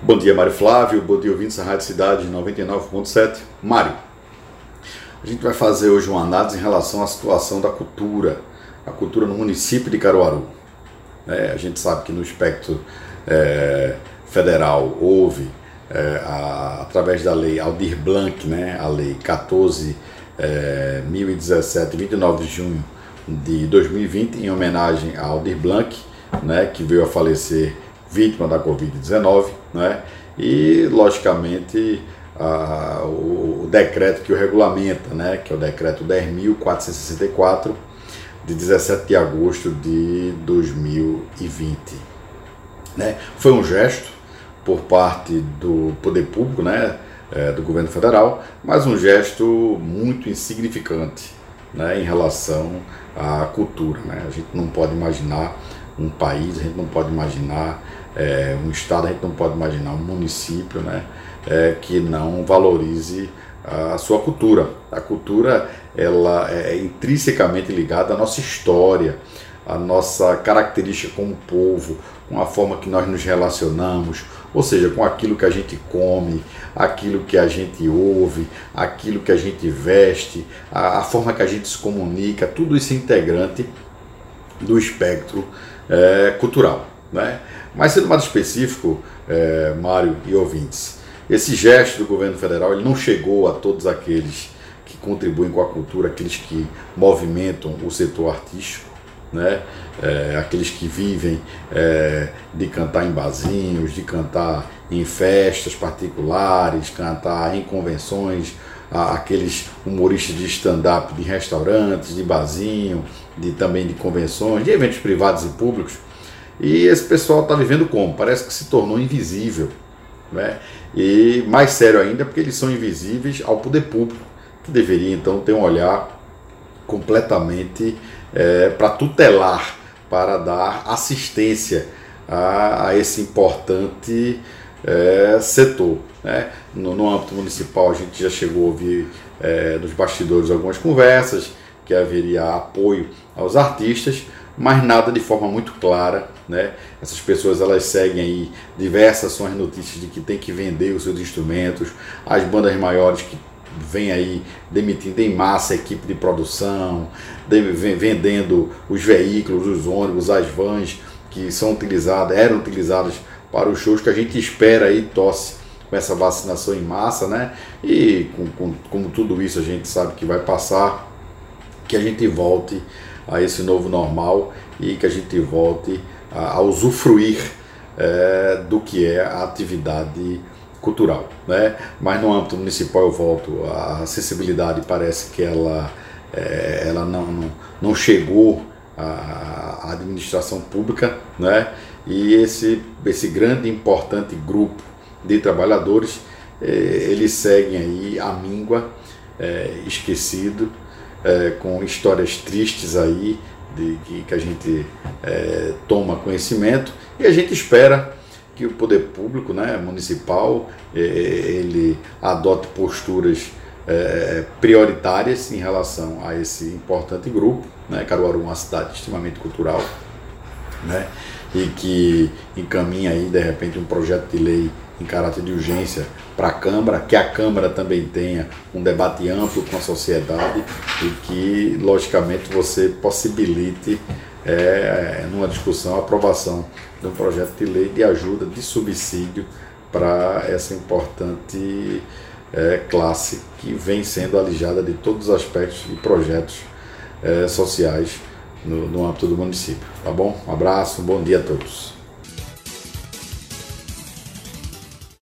Bom dia, Mário Flávio. Bom dia, ouvintes da Rádio Cidade 99.7. Mário, a gente vai fazer hoje uma análise em relação à situação da cultura, a cultura no município de Caruaru. É, a gente sabe que no espectro é, federal houve, é, a, através da lei Aldir Blanc, né, a lei 14.017, é, 29 de junho de 2020, em homenagem a Aldir Blanc, né, que veio a falecer vítima da Covid-19, né? e, logicamente, a, o, o, decreto que o regulamenta, né? que é o decreto 10.464, de 17 de agosto de 2020. Né? Foi um gesto por parte do poder público, né? É, do governo federal, mas um gesto muito insignificante né? em relação à cultura. Né? A gente não pode imaginar um país, a gente não pode imaginar é, um estado, a gente não pode imaginar um município né, é, que não valorize a sua cultura. A cultura ela é intrinsecamente ligada à nossa história, à nossa característica como povo, com a forma que nós nos relacionamos, ou seja, com aquilo que a gente come, aquilo que a gente ouve, aquilo que a gente veste, a, a forma que a gente se comunica, tudo isso é integrante do espectro é, cultural. Né? Mas sendo mais específico, é, Mário e ouvintes, esse gesto do governo federal ele não chegou a todos aqueles que contribuem com a cultura, aqueles que movimentam o setor artístico, né? É, aqueles que vivem é, de cantar em barzinhos, de cantar em festas particulares, cantar em convenções, aqueles humoristas de stand-up de restaurantes, de barzinho, de, também de convenções, de eventos privados e públicos. E esse pessoal está vivendo como? Parece que se tornou invisível. Né? E mais sério ainda, porque eles são invisíveis ao poder público, que deveria então ter um olhar completamente é, para tutelar, para dar assistência a, a esse importante é, setor. Né? No, no, âmbito municipal, a gente já chegou a ouvir é, nos bastidores algumas conversas, que haveria apoio aos artistas, mas nada de forma muito clara, né? Essas pessoas elas seguem aí diversas são as notícias de que tem que vender os seus instrumentos, as bandas maiores que vêm aí demitindo em massa a equipe de produção, vendendo os veículos, os ônibus, as vans que são utilizadas, eram utilizadas para os shows que a gente espera aí tosse com essa vacinação em massa, né? E com, com, como tudo isso a gente sabe que vai passar, que a gente volte a esse novo normal e que a gente volte a, a usufruir é, do que é a atividade cultural, né? Mas no âmbito municipal eu volto, a acessibilidade parece que ela, é, ela não, não, não chegou à administração pública, né? E esse, esse grande importante grupo de trabalhadores, é, eles seguem aí a míngua, é, esquecido, é, com histórias tristes aí, de, que, que a gente é, toma conhecimento e a gente espera que o poder público né, municipal é, ele adote posturas é, prioritárias em relação a esse importante grupo. Né? Caruaru é uma cidade extremamente cultural né? e que encaminha aí de repente um projeto de lei em caráter de urgência para a Câmara, que a Câmara também tenha um debate amplo com a sociedade e que, logicamente, você possibilite, é, numa discussão, a aprovação de um projeto de lei de ajuda, de subsídio para essa importante é, classe que vem sendo alijada de todos os aspectos e projetos é, sociais no, no âmbito do município. Tá bom? Um abraço, um bom dia a todos.